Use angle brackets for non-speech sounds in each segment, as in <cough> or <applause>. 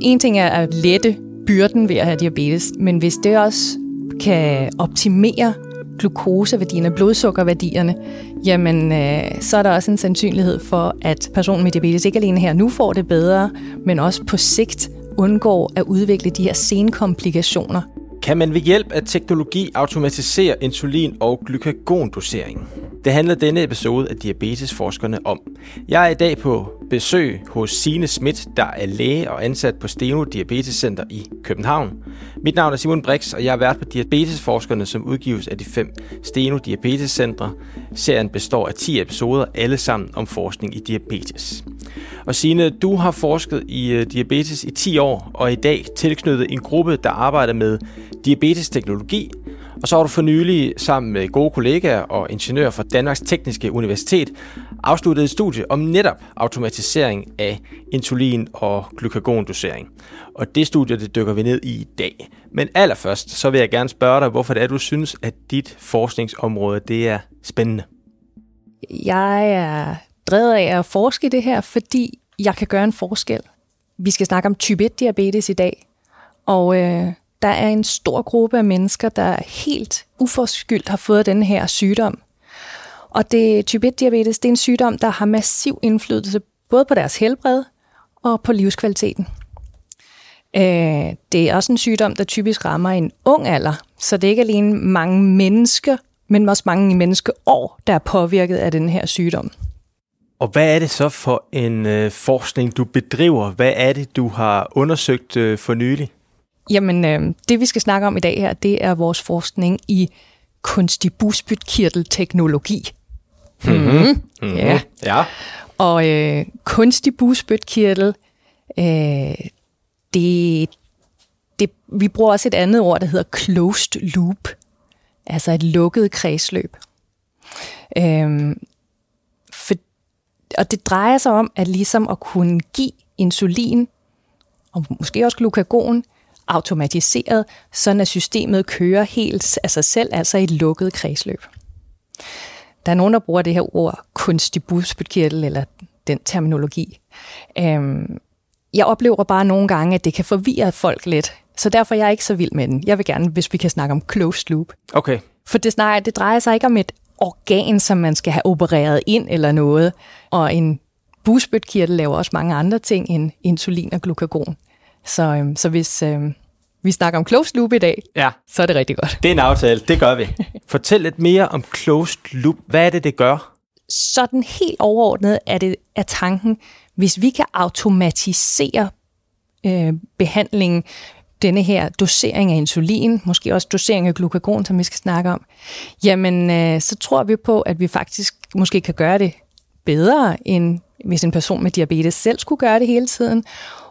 En ting er at lette byrden ved at have diabetes, men hvis det også kan optimere glukoseværdien blodsukkerværdierne, jamen øh, så er der også en sandsynlighed for, at personen med diabetes ikke alene her nu får det bedre, men også på sigt undgår at udvikle de her senkomplikationer. Kan man ved hjælp af teknologi automatisere insulin- og glykagondoseringen? Det handler denne episode af Diabetesforskerne om. Jeg er i dag på besøg hos Sine Schmidt, der er læge og ansat på Steno Diabetes Center i København. Mit navn er Simon Brix, og jeg er vært på Diabetesforskerne, som udgives af de fem Steno Diabetes Centre. Serien består af 10 episoder, alle sammen om forskning i diabetes. Og Signe, du har forsket i øh, diabetes i 10 år, og i dag tilknyttet en gruppe, der arbejder med diabetesteknologi, og så har du for nylig sammen med gode kollegaer og ingeniører fra Danmarks Tekniske Universitet afsluttet et studie om netop automatisering af insulin- og glykagondosering. Og det studie, det dykker vi ned i i dag. Men allerførst, så vil jeg gerne spørge dig, hvorfor det er, du synes, at dit forskningsområde det er spændende. Jeg er drevet af at forske i det her, fordi jeg kan gøre en forskel. Vi skal snakke om type 1-diabetes i dag, og øh, der er en stor gruppe af mennesker, der helt uforskyldt har fået den her sygdom. Og det type 1-diabetes det er en sygdom, der har massiv indflydelse både på deres helbred og på livskvaliteten. Øh, det er også en sygdom, der typisk rammer en ung alder, så det er ikke alene mange mennesker, men også mange menneskeår, der er påvirket af den her sygdom. Og hvad er det så for en øh, forskning, du bedriver? Hvad er det, du har undersøgt øh, for nylig? Jamen, øh, det vi skal snakke om i dag her, det er vores forskning i kunstig busbytkirtelteknologi. Mm-hmm. Mm-hmm. Ja. ja. Og øh, kunstig busbytkirtel, øh, det, det, vi bruger også et andet ord, der hedder closed loop, altså et lukket kredsløb. Øh, for, og det drejer sig om at ligesom at kunne give insulin, og måske også glukagon, automatiseret, sådan at systemet kører helt af sig selv, altså i et lukket kredsløb. Der er nogen, der bruger det her ord kunstig busbytkirtel, eller den terminologi. Øhm, jeg oplever bare nogle gange, at det kan forvirre folk lidt, så derfor er jeg ikke så vild med den. Jeg vil gerne, hvis vi kan snakke om closed loop. Okay. For det, snart, det drejer sig ikke om et organ, som man skal have opereret ind eller noget, og en busbytkirtel laver også mange andre ting end insulin og glukagon. Så, øhm, så hvis øhm, vi snakker om closed loop i dag, ja. så er det rigtig godt. Det er en aftale, det gør vi. <laughs> Fortæl lidt mere om closed loop. Hvad er det, det gør? Sådan helt overordnet er det er tanken, hvis vi kan automatisere øh, behandlingen, denne her dosering af insulin, måske også dosering af glukagon, som vi skal snakke om, jamen øh, så tror vi på, at vi faktisk måske kan gøre det bedre, end hvis en person med diabetes selv skulle gøre det hele tiden.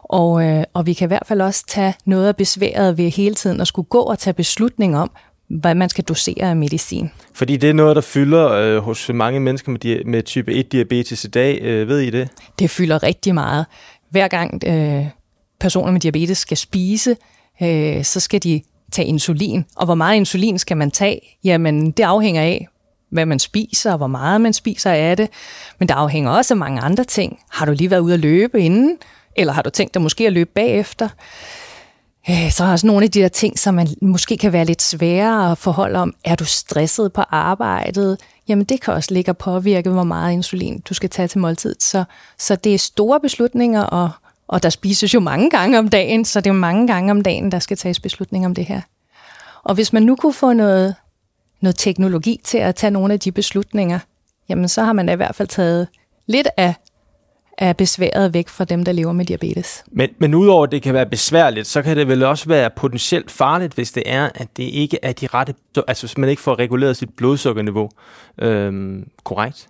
Og, øh, og vi kan i hvert fald også tage noget af besværet ved hele tiden at skulle gå og tage beslutning om, hvad man skal dosere af medicin. Fordi det er noget, der fylder øh, hos mange mennesker med, di- med type 1-diabetes i dag. Øh, ved I det? Det fylder rigtig meget. Hver gang øh, personer med diabetes skal spise, øh, så skal de tage insulin. Og hvor meget insulin skal man tage? Jamen, det afhænger af, hvad man spiser, og hvor meget man spiser af det. Men der afhænger også af mange andre ting. Har du lige været ude at løbe inden? Eller har du tænkt dig måske at løbe bagefter? Øh, så er også nogle af de der ting, som man måske kan være lidt sværere at forholde om. Er du stresset på arbejdet? Jamen det kan også ligge og påvirke, hvor meget insulin du skal tage til måltid. Så, så det er store beslutninger, og, og der spises jo mange gange om dagen, så det er mange gange om dagen, der skal tages beslutninger om det her. Og hvis man nu kunne få noget, noget teknologi til at tage nogle af de beslutninger, jamen så har man da i hvert fald taget lidt af er besværet væk fra dem, der lever med diabetes. Men, men udover at det kan være besværligt, så kan det vel også være potentielt farligt, hvis det er, at det ikke er de rette, altså hvis man ikke får reguleret sit blodsukkerniveau øhm, korrekt.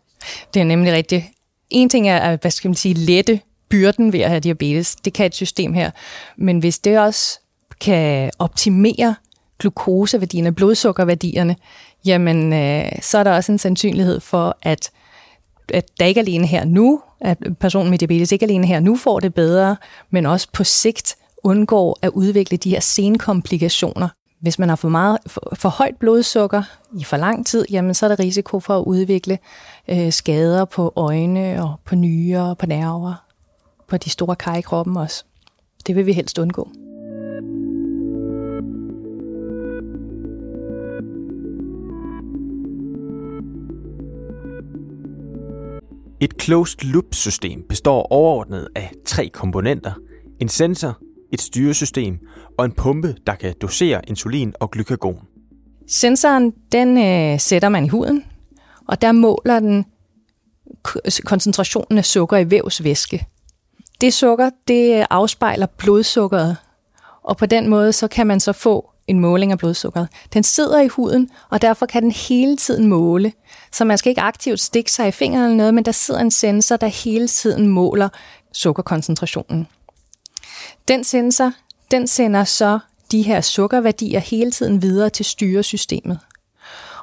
Det er nemlig rigtigt. En ting er at, hvad skal man sige, lette byrden ved at have diabetes. Det kan et system her. Men hvis det også kan optimere glukoseværdien blodsukkerværdierne, jamen øh, så er der også en sandsynlighed for, at at der ikke alene her nu, at personen med diabetes ikke alene her nu får det bedre, men også på sigt undgår at udvikle de her senkomplikationer. Hvis man har for, meget, for, for højt blodsukker i for lang tid, jamen så er der risiko for at udvikle øh, skader på øjne og på nyrer og på nerver, på de store kar i kroppen også. Det vil vi helst undgå. Et closed loop system består overordnet af tre komponenter. En sensor, et styresystem og en pumpe, der kan dosere insulin og glykagon. Sensoren, den øh, sætter man i huden, og der måler den koncentrationen af sukker i vævsvæske. Det sukker, det afspejler blodsukkeret, og på den måde så kan man så få en måling af blodsukkeret. Den sidder i huden, og derfor kan den hele tiden måle. Så man skal ikke aktivt stikke sig i fingeren eller noget, men der sidder en sensor, der hele tiden måler sukkerkoncentrationen. Den sensor, den sender så de her sukkerværdier hele tiden videre til styresystemet.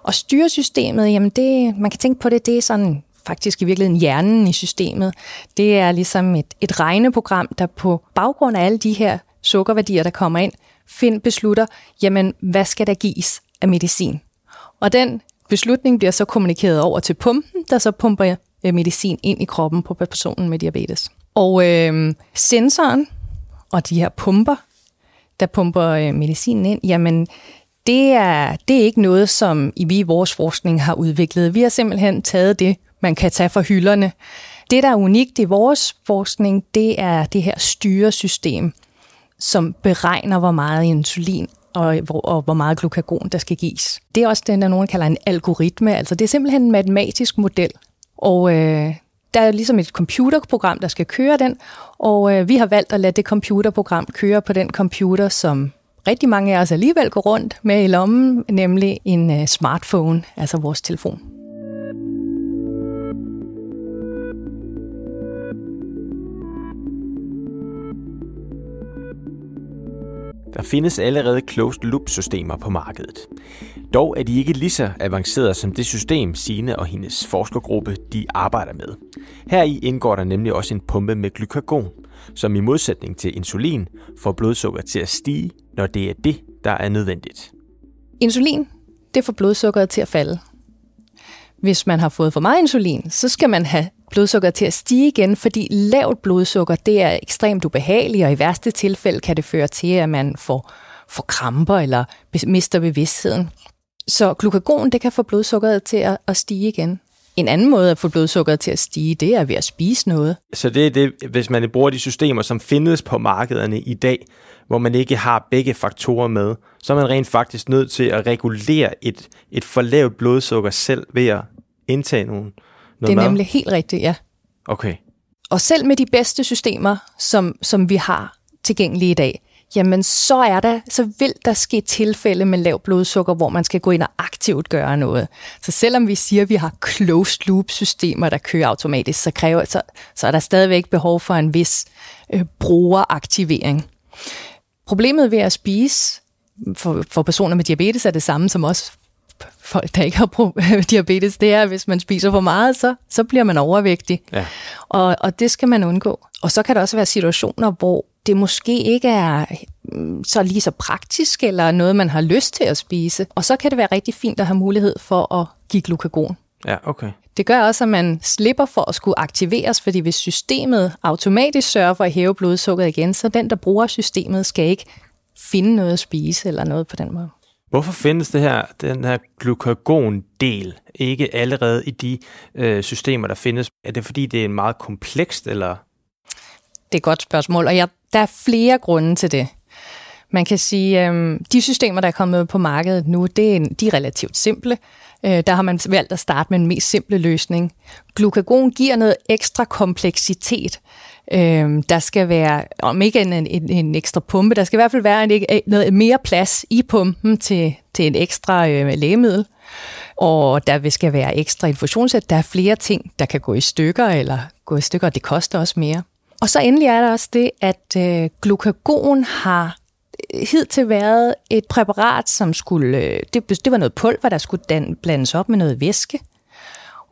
Og styresystemet, jamen det, man kan tænke på det, det er sådan faktisk i virkeligheden hjernen i systemet. Det er ligesom et, et regneprogram, der på baggrund af alle de her sukkerværdier, der kommer ind, find beslutter, jamen hvad skal der gives af medicin? Og den beslutning bliver så kommunikeret over til pumpen, der så pumper øh, medicin ind i kroppen på personen med diabetes. Og øh, sensoren og de her pumper, der pumper øh, medicinen ind, jamen det er, det er ikke noget, som vi i vores forskning har udviklet. Vi har simpelthen taget det, man kan tage fra hylderne. Det, der er unikt i vores forskning, det er det her styresystem, som beregner, hvor meget insulin og, og hvor meget glukagon, der skal gives. Det er også den, der nogen kalder en algoritme. Altså det er simpelthen en matematisk model. Og øh, der er ligesom et computerprogram, der skal køre den, og øh, vi har valgt at lade det computerprogram køre på den computer, som rigtig mange af os alligevel går rundt med i lommen, nemlig en øh, smartphone, altså vores telefon. Der findes allerede closed loop systemer på markedet. Dog er de ikke lige så avancerede som det system, Sine og hendes forskergruppe de arbejder med. Her i indgår der nemlig også en pumpe med glykagon, som i modsætning til insulin får blodsukker til at stige, når det er det, der er nødvendigt. Insulin, det får blodsukkeret til at falde. Hvis man har fået for meget insulin, så skal man have blodsukker til at stige igen, fordi lavt blodsukker det er ekstremt ubehageligt, og i værste tilfælde kan det føre til, at man får, får kramper eller mister bevidstheden. Så glukagon det kan få blodsukkeret til at, at stige igen. En anden måde at få blodsukkeret til at stige, det er ved at spise noget. Så det er det, hvis man bruger de systemer, som findes på markederne i dag, hvor man ikke har begge faktorer med, så er man rent faktisk nødt til at regulere et, et for lavt blodsukker selv ved at indtage nogle, noget Det er mad? nemlig helt rigtigt, ja. Okay. Og selv med de bedste systemer, som, som vi har tilgængelige i dag, jamen så er der, så vil der ske tilfælde med lav blodsukker, hvor man skal gå ind og aktivt gøre noget. Så selvom vi siger, at vi har closed loop systemer, der kører automatisk, så, kræver, så, så er der stadigvæk behov for en vis øh, brugeraktivering. Problemet ved at spise for, for personer med diabetes er det samme som også folk, der ikke har <laughs> diabetes, det er, at hvis man spiser for meget, så, så bliver man overvægtig. Ja. Og, og det skal man undgå. Og så kan der også være situationer, hvor det måske ikke er mm, så lige så praktisk, eller noget, man har lyst til at spise. Og så kan det være rigtig fint at have mulighed for at give glukagon. Ja, okay. Det gør også, at man slipper for at skulle aktiveres, fordi hvis systemet automatisk sørger for at hæve blodsukkeret igen, så den, der bruger systemet, skal ikke finde noget at spise eller noget på den måde. Hvorfor findes det her, den her glukagon-del ikke allerede i de øh, systemer, der findes? Er det fordi, det er meget komplekst, eller? Det er et godt spørgsmål, og jeg, der er flere grunde til det. Man kan sige, øh, de systemer, der er kommet på markedet nu, det er, de er relativt simple. Øh, der har man valgt at starte med en mest simple løsning. Glukagon giver noget ekstra kompleksitet. Øh, der skal være, om ikke en, en, en ekstra pumpe, der skal i hvert fald være en, øh, noget mere plads i pumpen til, til en ekstra øh, lægemiddel. Og der skal være ekstra infusionssæt. Der er flere ting, der kan gå i stykker, eller gå i stykker, og det koster også mere. Og så endelig er der også det, at øh, glukagon har hidtil været et præparat, som skulle, øh, det, det var noget pulver, der skulle dan, blandes op med noget væske.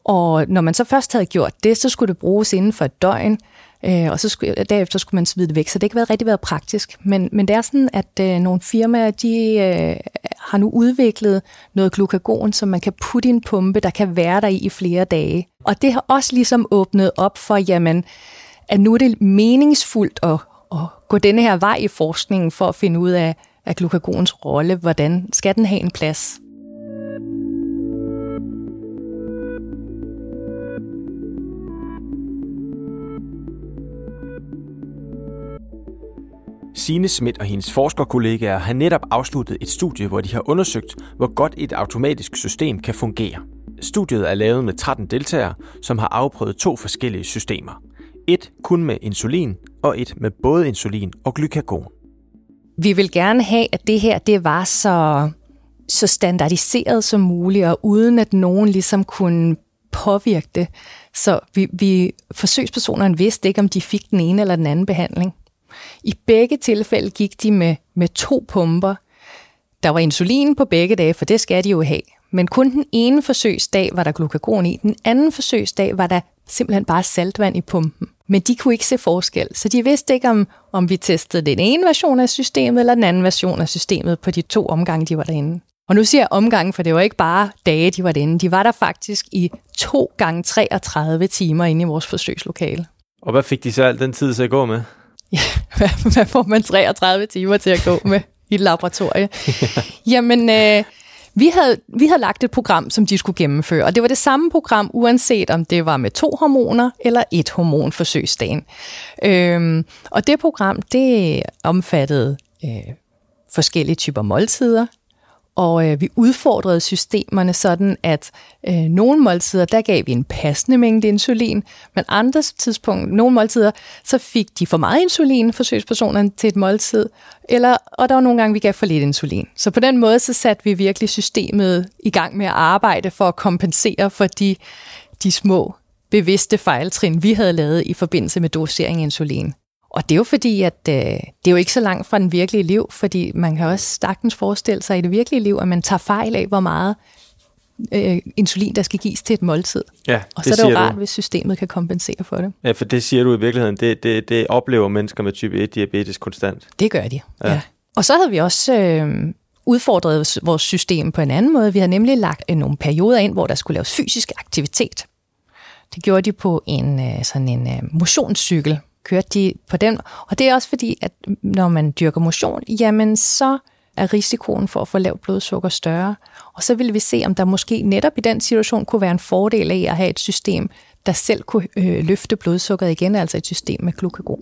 Og når man så først havde gjort det, så skulle det bruges inden for et døgn, øh, og så skulle, øh, derefter skulle man svide det væk. Så det har ikke været rigtig været praktisk. Men, men det er sådan, at øh, nogle firmaer, de øh, har nu udviklet noget glukagon, som man kan putte i en pumpe, der kan være der i i flere dage. Og det har også ligesom åbnet op for, jamen, at nu er det meningsfuldt at at gå denne her vej i forskningen for at finde ud af, af glukagons rolle. Hvordan skal den have en plads? Sine Schmidt og hendes forskerkollegaer har netop afsluttet et studie, hvor de har undersøgt, hvor godt et automatisk system kan fungere. Studiet er lavet med 13 deltagere, som har afprøvet to forskellige systemer. Et kun med insulin, og et med både insulin og glykagon. Vi vil gerne have, at det her det var så, så standardiseret som muligt, og uden at nogen ligesom kunne påvirke det. Så vi, vi forsøgspersonerne vidste ikke, om de fik den ene eller den anden behandling. I begge tilfælde gik de med, med to pumper. Der var insulin på begge dage, for det skal de jo have. Men kun den ene forsøgsdag var der glukagon i. Den anden forsøgsdag var der simpelthen bare saltvand i pumpen. Men de kunne ikke se forskel, så de vidste ikke, om, om vi testede den ene version af systemet eller den anden version af systemet på de to omgange, de var derinde. Og nu siger jeg omgangen, for det var ikke bare dage, de var derinde. De var der faktisk i to gange 33 timer inde i vores forsøgslokale. Og hvad fik de så al den tid til at gå med? Ja, <laughs> hvad, hvad får man 33 timer til at gå med i et laboratorie? <laughs> Jamen, øh, vi havde, vi havde lagt et program, som de skulle gennemføre, og det var det samme program, uanset om det var med to hormoner eller et hormon forsøgsdagen. Øhm, og det program, det omfattede øh, forskellige typer måltider, og øh, vi udfordrede systemerne sådan, at øh, nogle måltider, der gav vi en passende mængde insulin, men andre tidspunkt, nogle måltider, så fik de for meget insulin, forsøgspersonerne, til et måltid, eller, og der var nogle gange, vi gav for lidt insulin. Så på den måde, så satte vi virkelig systemet i gang med at arbejde for at kompensere for de, de små bevidste fejltrin, vi havde lavet i forbindelse med dosering af insulin. Og det er jo fordi, at øh, det er jo ikke så langt fra den virkelige liv, fordi man kan også sagtens forestille sig i det virkelige liv, at man tager fejl af, hvor meget øh, insulin, der skal gives til et måltid. Ja, og så er det jo rart, du. hvis systemet kan kompensere for det. Ja, for det siger du i virkeligheden, det, det, det oplever mennesker med type 1-diabetes konstant. Det gør de, ja. ja. Og så havde vi også øh, udfordret vores system på en anden måde. Vi havde nemlig lagt øh, nogle perioder ind, hvor der skulle laves fysisk aktivitet. Det gjorde de på en øh, sådan en øh, motionscykel, kørte de på den. Og det er også fordi, at når man dyrker motion, jamen så er risikoen for at få lavt blodsukker større. Og så ville vi se, om der måske netop i den situation kunne være en fordel af at have et system, der selv kunne øh, løfte blodsukkeret igen, altså et system med glukagon.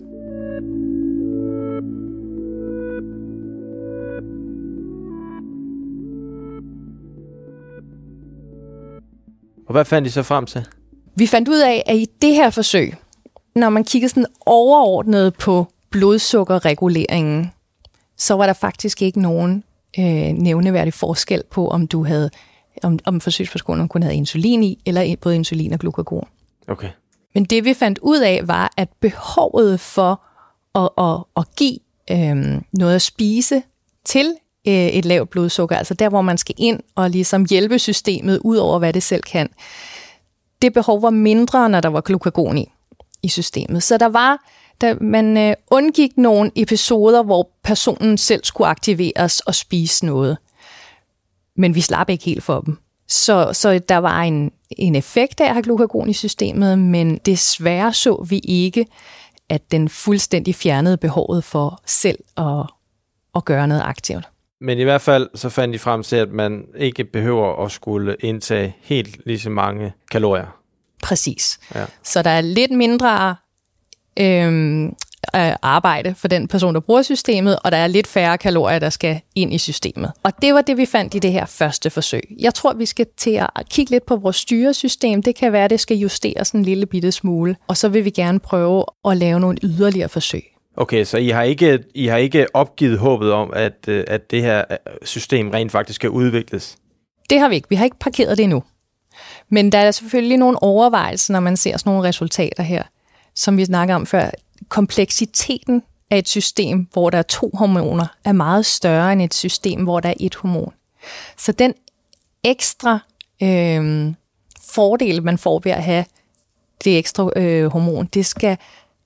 Og hvad fandt I så frem til? Vi fandt ud af, at i det her forsøg, når man kigger sådan overordnet på blodsukkerreguleringen, så var der faktisk ikke nogen øh, nævneværdig forskel på, om du havde om, om forsøgspersonen kunne have insulin i, eller både insulin og glukagon. Okay. Men det vi fandt ud af, var, at behovet for at, at, at give øh, noget at spise til øh, et lavt blodsukker, altså der, hvor man skal ind og ligesom hjælpe systemet ud over, hvad det selv kan, det behov var mindre, når der var glukagon i i systemet. Så der var, der, man øh, undgik nogle episoder, hvor personen selv skulle aktiveres og spise noget. Men vi slap ikke helt for dem. Så, så der var en, en effekt af at have glukagon i systemet, men desværre så vi ikke, at den fuldstændig fjernede behovet for selv at, at gøre noget aktivt. Men i hvert fald så fandt de frem til, at man ikke behøver at skulle indtage helt lige så mange kalorier. Præcis. Ja. Så der er lidt mindre øh, arbejde for den person, der bruger systemet, og der er lidt færre kalorier, der skal ind i systemet. Og det var det, vi fandt i det her første forsøg. Jeg tror, vi skal til at kigge lidt på vores styresystem. Det kan være, det skal justeres en lille bitte smule, og så vil vi gerne prøve at lave nogle yderligere forsøg. Okay, så I har ikke, I har ikke opgivet håbet om, at, øh, at det her øh, system rent faktisk skal udvikles? Det har vi ikke. Vi har ikke parkeret det endnu. Men der er selvfølgelig nogle overvejelser, når man ser sådan nogle resultater her, som vi snakker om før. Kompleksiteten af et system, hvor der er to hormoner, er meget større end et system, hvor der er et hormon. Så den ekstra øh, fordel, man får ved at have det ekstra øh, hormon, det skal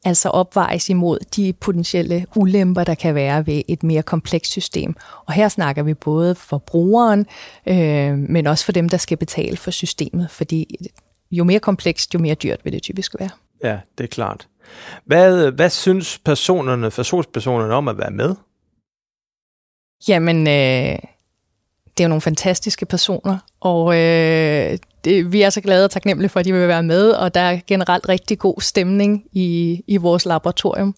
altså opvejes imod de potentielle ulemper, der kan være ved et mere komplekst system. Og her snakker vi både for brugeren, øh, men også for dem, der skal betale for systemet, fordi jo mere komplekst, jo mere dyrt vil det typisk være. Ja, det er klart. Hvad, hvad synes personerne, forsøgspersonerne om at være med? Jamen, øh, det er jo nogle fantastiske personer, og øh, det, vi er så glade og taknemmelige for, at de vil være med, og der er generelt rigtig god stemning i, i vores laboratorium.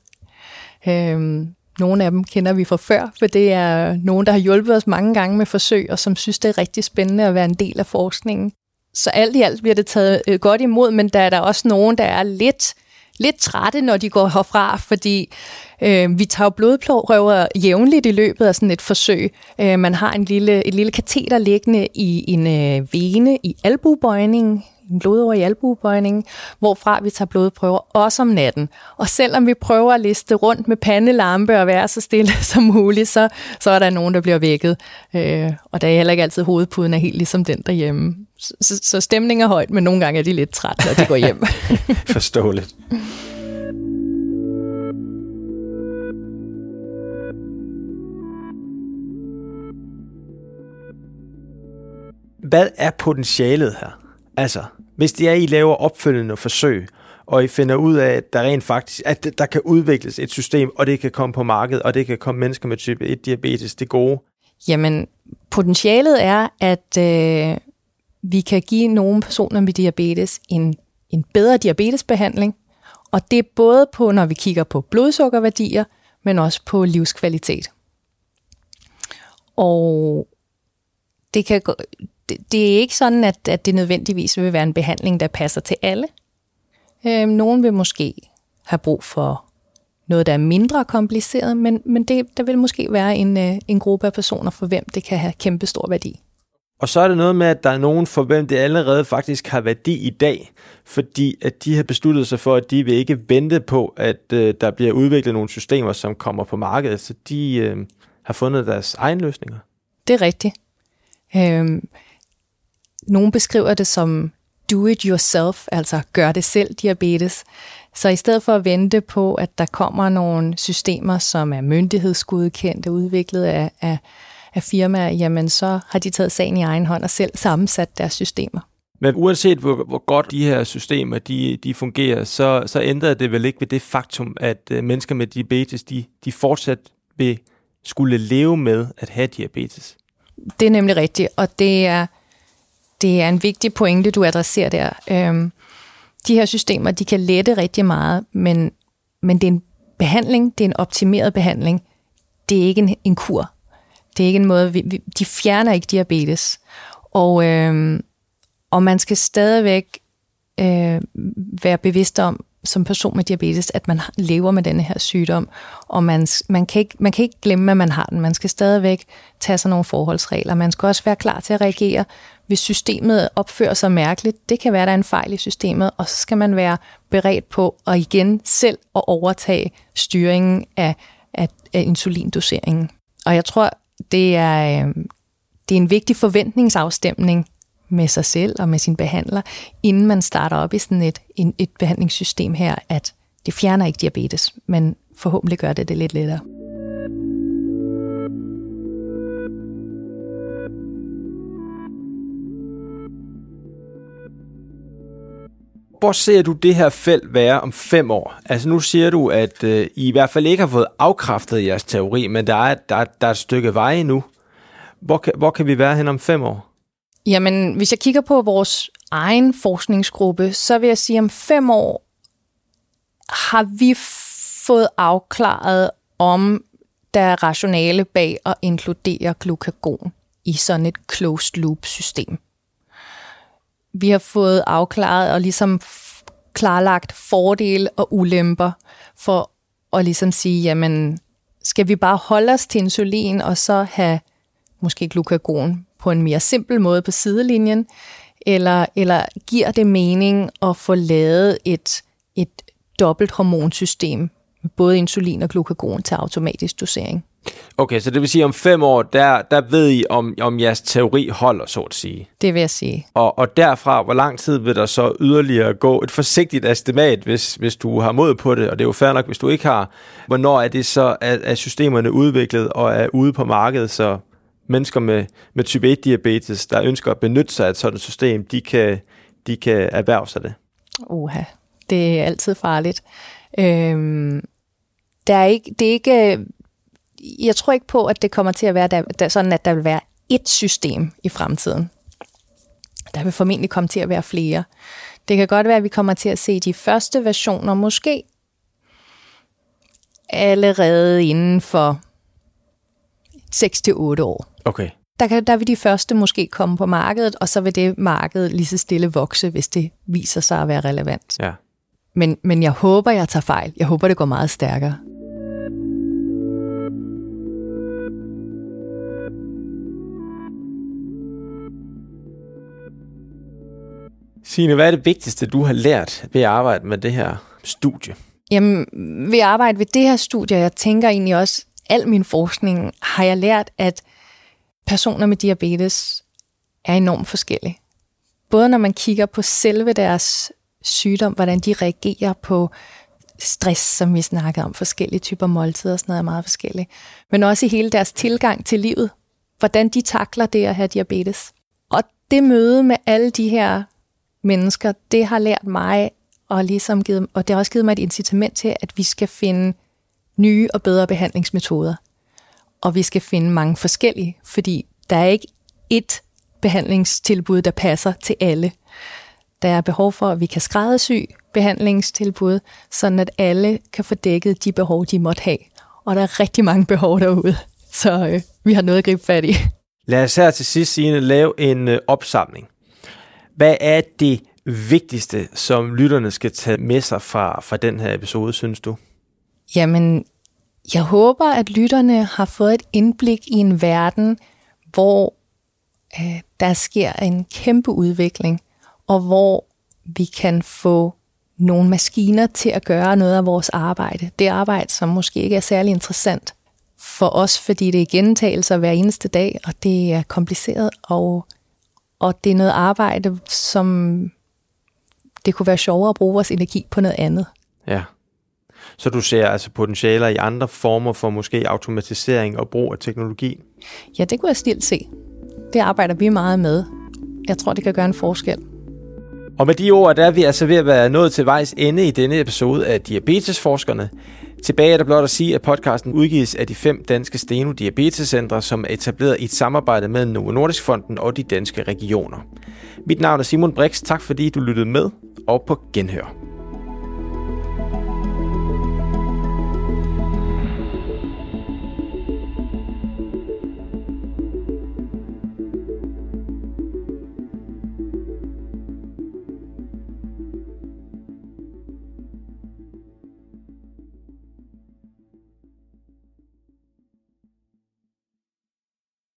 Øhm, nogle af dem kender vi fra før, for det er nogen, der har hjulpet os mange gange med forsøg, og som synes, det er rigtig spændende at være en del af forskningen. Så alt i alt bliver det taget øh, godt imod, men der er der også nogen, der er lidt, lidt trætte, når de går herfra, fordi øh, vi tager blodprøver jævnligt i løbet af sådan et forsøg. Øh, man har en lille, et lille kateter liggende i en øh, vene i albubøjningen, en blodår i albuebøjningen, hvorfra vi tager blodprøver også om natten. Og selvom vi prøver at liste rundt med pandelampe og være så stille <laughs> som muligt, så, så er der nogen, der bliver vækket. Øh, og der er heller ikke altid hovedpuden er helt ligesom den derhjemme. Så, så, stemningen er højt, men nogle gange er de lidt trætte, når de går hjem. <laughs> Forståeligt. Hvad er potentialet her? Altså, hvis det er, I laver opfølgende forsøg, og I finder ud af, at der rent faktisk, at der kan udvikles et system, og det kan komme på markedet, og det kan komme mennesker med type 1 diabetes, det gode? Jamen, potentialet er, at øh, vi kan give nogle personer med diabetes en, en bedre diabetesbehandling, og det er både på, når vi kigger på blodsukkerværdier, men også på livskvalitet. Og det kan det, det er ikke sådan, at, at det nødvendigvis vil være en behandling, der passer til alle. Øhm, nogen vil måske have brug for noget, der er mindre kompliceret, men, men det, der vil måske være en, øh, en gruppe af personer, for hvem det kan have kæmpe stor værdi. Og så er det noget med, at der er nogen, for hvem det allerede faktisk har værdi i dag, fordi at de har besluttet sig for, at de vil ikke vente på, at øh, der bliver udviklet nogle systemer, som kommer på markedet, så de øh, har fundet deres egen løsninger. Det er rigtigt. Øhm, nogle beskriver det som do it yourself, altså gør det selv diabetes. Så i stedet for at vente på, at der kommer nogle systemer, som er myndighedsgodkendte, udviklet af, af, af firmaer, jamen så har de taget sagen i egen hånd og selv sammensat deres systemer. Men uanset hvor, hvor godt de her systemer de, de fungerer, så, så ændrer det vel ikke ved det faktum, at øh, mennesker med diabetes, de, de fortsat vil skulle leve med at have diabetes. Det er nemlig rigtigt, og det er det er en vigtig pointe, du adresserer der. Øhm, de her systemer, de kan lette rigtig meget, men, men det er en behandling, det er en optimeret behandling. Det er ikke en, en kur. Det er ikke en måde, vi, vi, de fjerner ikke diabetes. Og, øh, og man skal stadigvæk øh, være bevidst om, som person med diabetes, at man lever med denne her sygdom, og man, man, kan ikke, man kan ikke glemme, at man har den. Man skal stadigvæk tage sig nogle forholdsregler. Man skal også være klar til at reagere, hvis systemet opfører sig mærkeligt. Det kan være, der er en fejl i systemet, og så skal man være beredt på at igen selv at overtage styringen af, af, af insulindoseringen. Og jeg tror, det er, øh, det er en vigtig forventningsafstemning med sig selv og med sin behandler, inden man starter op i sådan et, et behandlingssystem her, at det fjerner ikke diabetes, men forhåbentlig gør det det lidt lettere. Hvor ser du det her felt være om fem år? Altså nu siger du, at øh, I i hvert fald ikke har fået afkræftet jeres teori, men der er, der, der er et stykke vej nu. Hvor kan, hvor kan vi være hen om fem år? Jamen, hvis jeg kigger på vores egen forskningsgruppe, så vil jeg sige, at om fem år har vi fået afklaret, om der er rationale bag at inkludere glukagon i sådan et closed loop system. Vi har fået afklaret og ligesom klarlagt fordele og ulemper for at ligesom sige, jamen, skal vi bare holde os til insulin og så have måske glukagon på en mere simpel måde på sidelinjen, eller, eller giver det mening at få lavet et, et dobbelt hormonsystem med både insulin og glukagon til automatisk dosering? Okay, så det vil sige, at om fem år, der, der ved I, om, om jeres teori holder, så at sige. Det vil jeg sige. Og, og derfra, hvor lang tid vil der så yderligere gå? Et forsigtigt estimat, hvis, hvis du har mod på det, og det er jo fair nok, hvis du ikke har. Hvornår er det så, at, at systemerne udviklet og er ude på markedet, så mennesker med, med type 1-diabetes, der ønsker at benytte sig af et sådan system, de kan, de kan erhverve sig det? Uha, Det er altid farligt. Øhm, der er ikke, det er ikke, jeg tror ikke på, at det kommer til at være der, der, sådan, at der vil være et system i fremtiden. Der vil formentlig komme til at være flere. Det kan godt være, at vi kommer til at se de første versioner måske allerede inden for 6-8 år. Okay. Der, kan, der vil de første måske komme på markedet, og så vil det marked lige så stille vokse, hvis det viser sig at være relevant. Ja. Men, men jeg håber, jeg tager fejl. Jeg håber, det går meget stærkere. Signe, hvad er det vigtigste, du har lært ved at arbejde med det her studie? Jamen, ved at arbejde ved det her studie, jeg tænker egentlig også, al min forskning har jeg lært, at personer med diabetes er enormt forskellige. Både når man kigger på selve deres sygdom, hvordan de reagerer på stress, som vi snakkede om, forskellige typer måltider og sådan noget er meget forskelligt. Men også i hele deres tilgang til livet, hvordan de takler det at have diabetes. Og det møde med alle de her mennesker, det har lært mig, og, ligesom givet, og det har også givet mig et incitament til, at vi skal finde nye og bedre behandlingsmetoder. Og vi skal finde mange forskellige, fordi der er ikke et behandlingstilbud, der passer til alle. Der er behov for, at vi kan skræddersy behandlingstilbud, sådan at alle kan få dækket de behov, de måtte have. Og der er rigtig mange behov derude, så øh, vi har noget at gribe fat i. Lad os her til sidst, Signe, lave en øh, opsamling. Hvad er det vigtigste, som lytterne skal tage med sig fra, fra den her episode, synes du? Jamen, jeg håber, at lytterne har fået et indblik i en verden, hvor øh, der sker en kæmpe udvikling, og hvor vi kan få nogle maskiner til at gøre noget af vores arbejde. Det arbejde, som måske ikke er særlig interessant for os, fordi det er gentagelser hver eneste dag, og det er kompliceret, og, og det er noget arbejde, som det kunne være sjovere at bruge vores energi på noget andet. Ja. Så du ser altså potentialer i andre former for måske automatisering og brug af teknologi? Ja, det kunne jeg stilt se. Det arbejder vi meget med. Jeg tror, det kan gøre en forskel. Og med de ord, der er vi altså ved at være nået til vejs ende i denne episode af Diabetesforskerne. Tilbage er der blot at sige, at podcasten udgives af de fem danske Steno Diabetescentre, som er etableret i et samarbejde med Novo Nordisk Fonden og de danske regioner. Mit navn er Simon Brix. Tak fordi du lyttede med, og på genhør.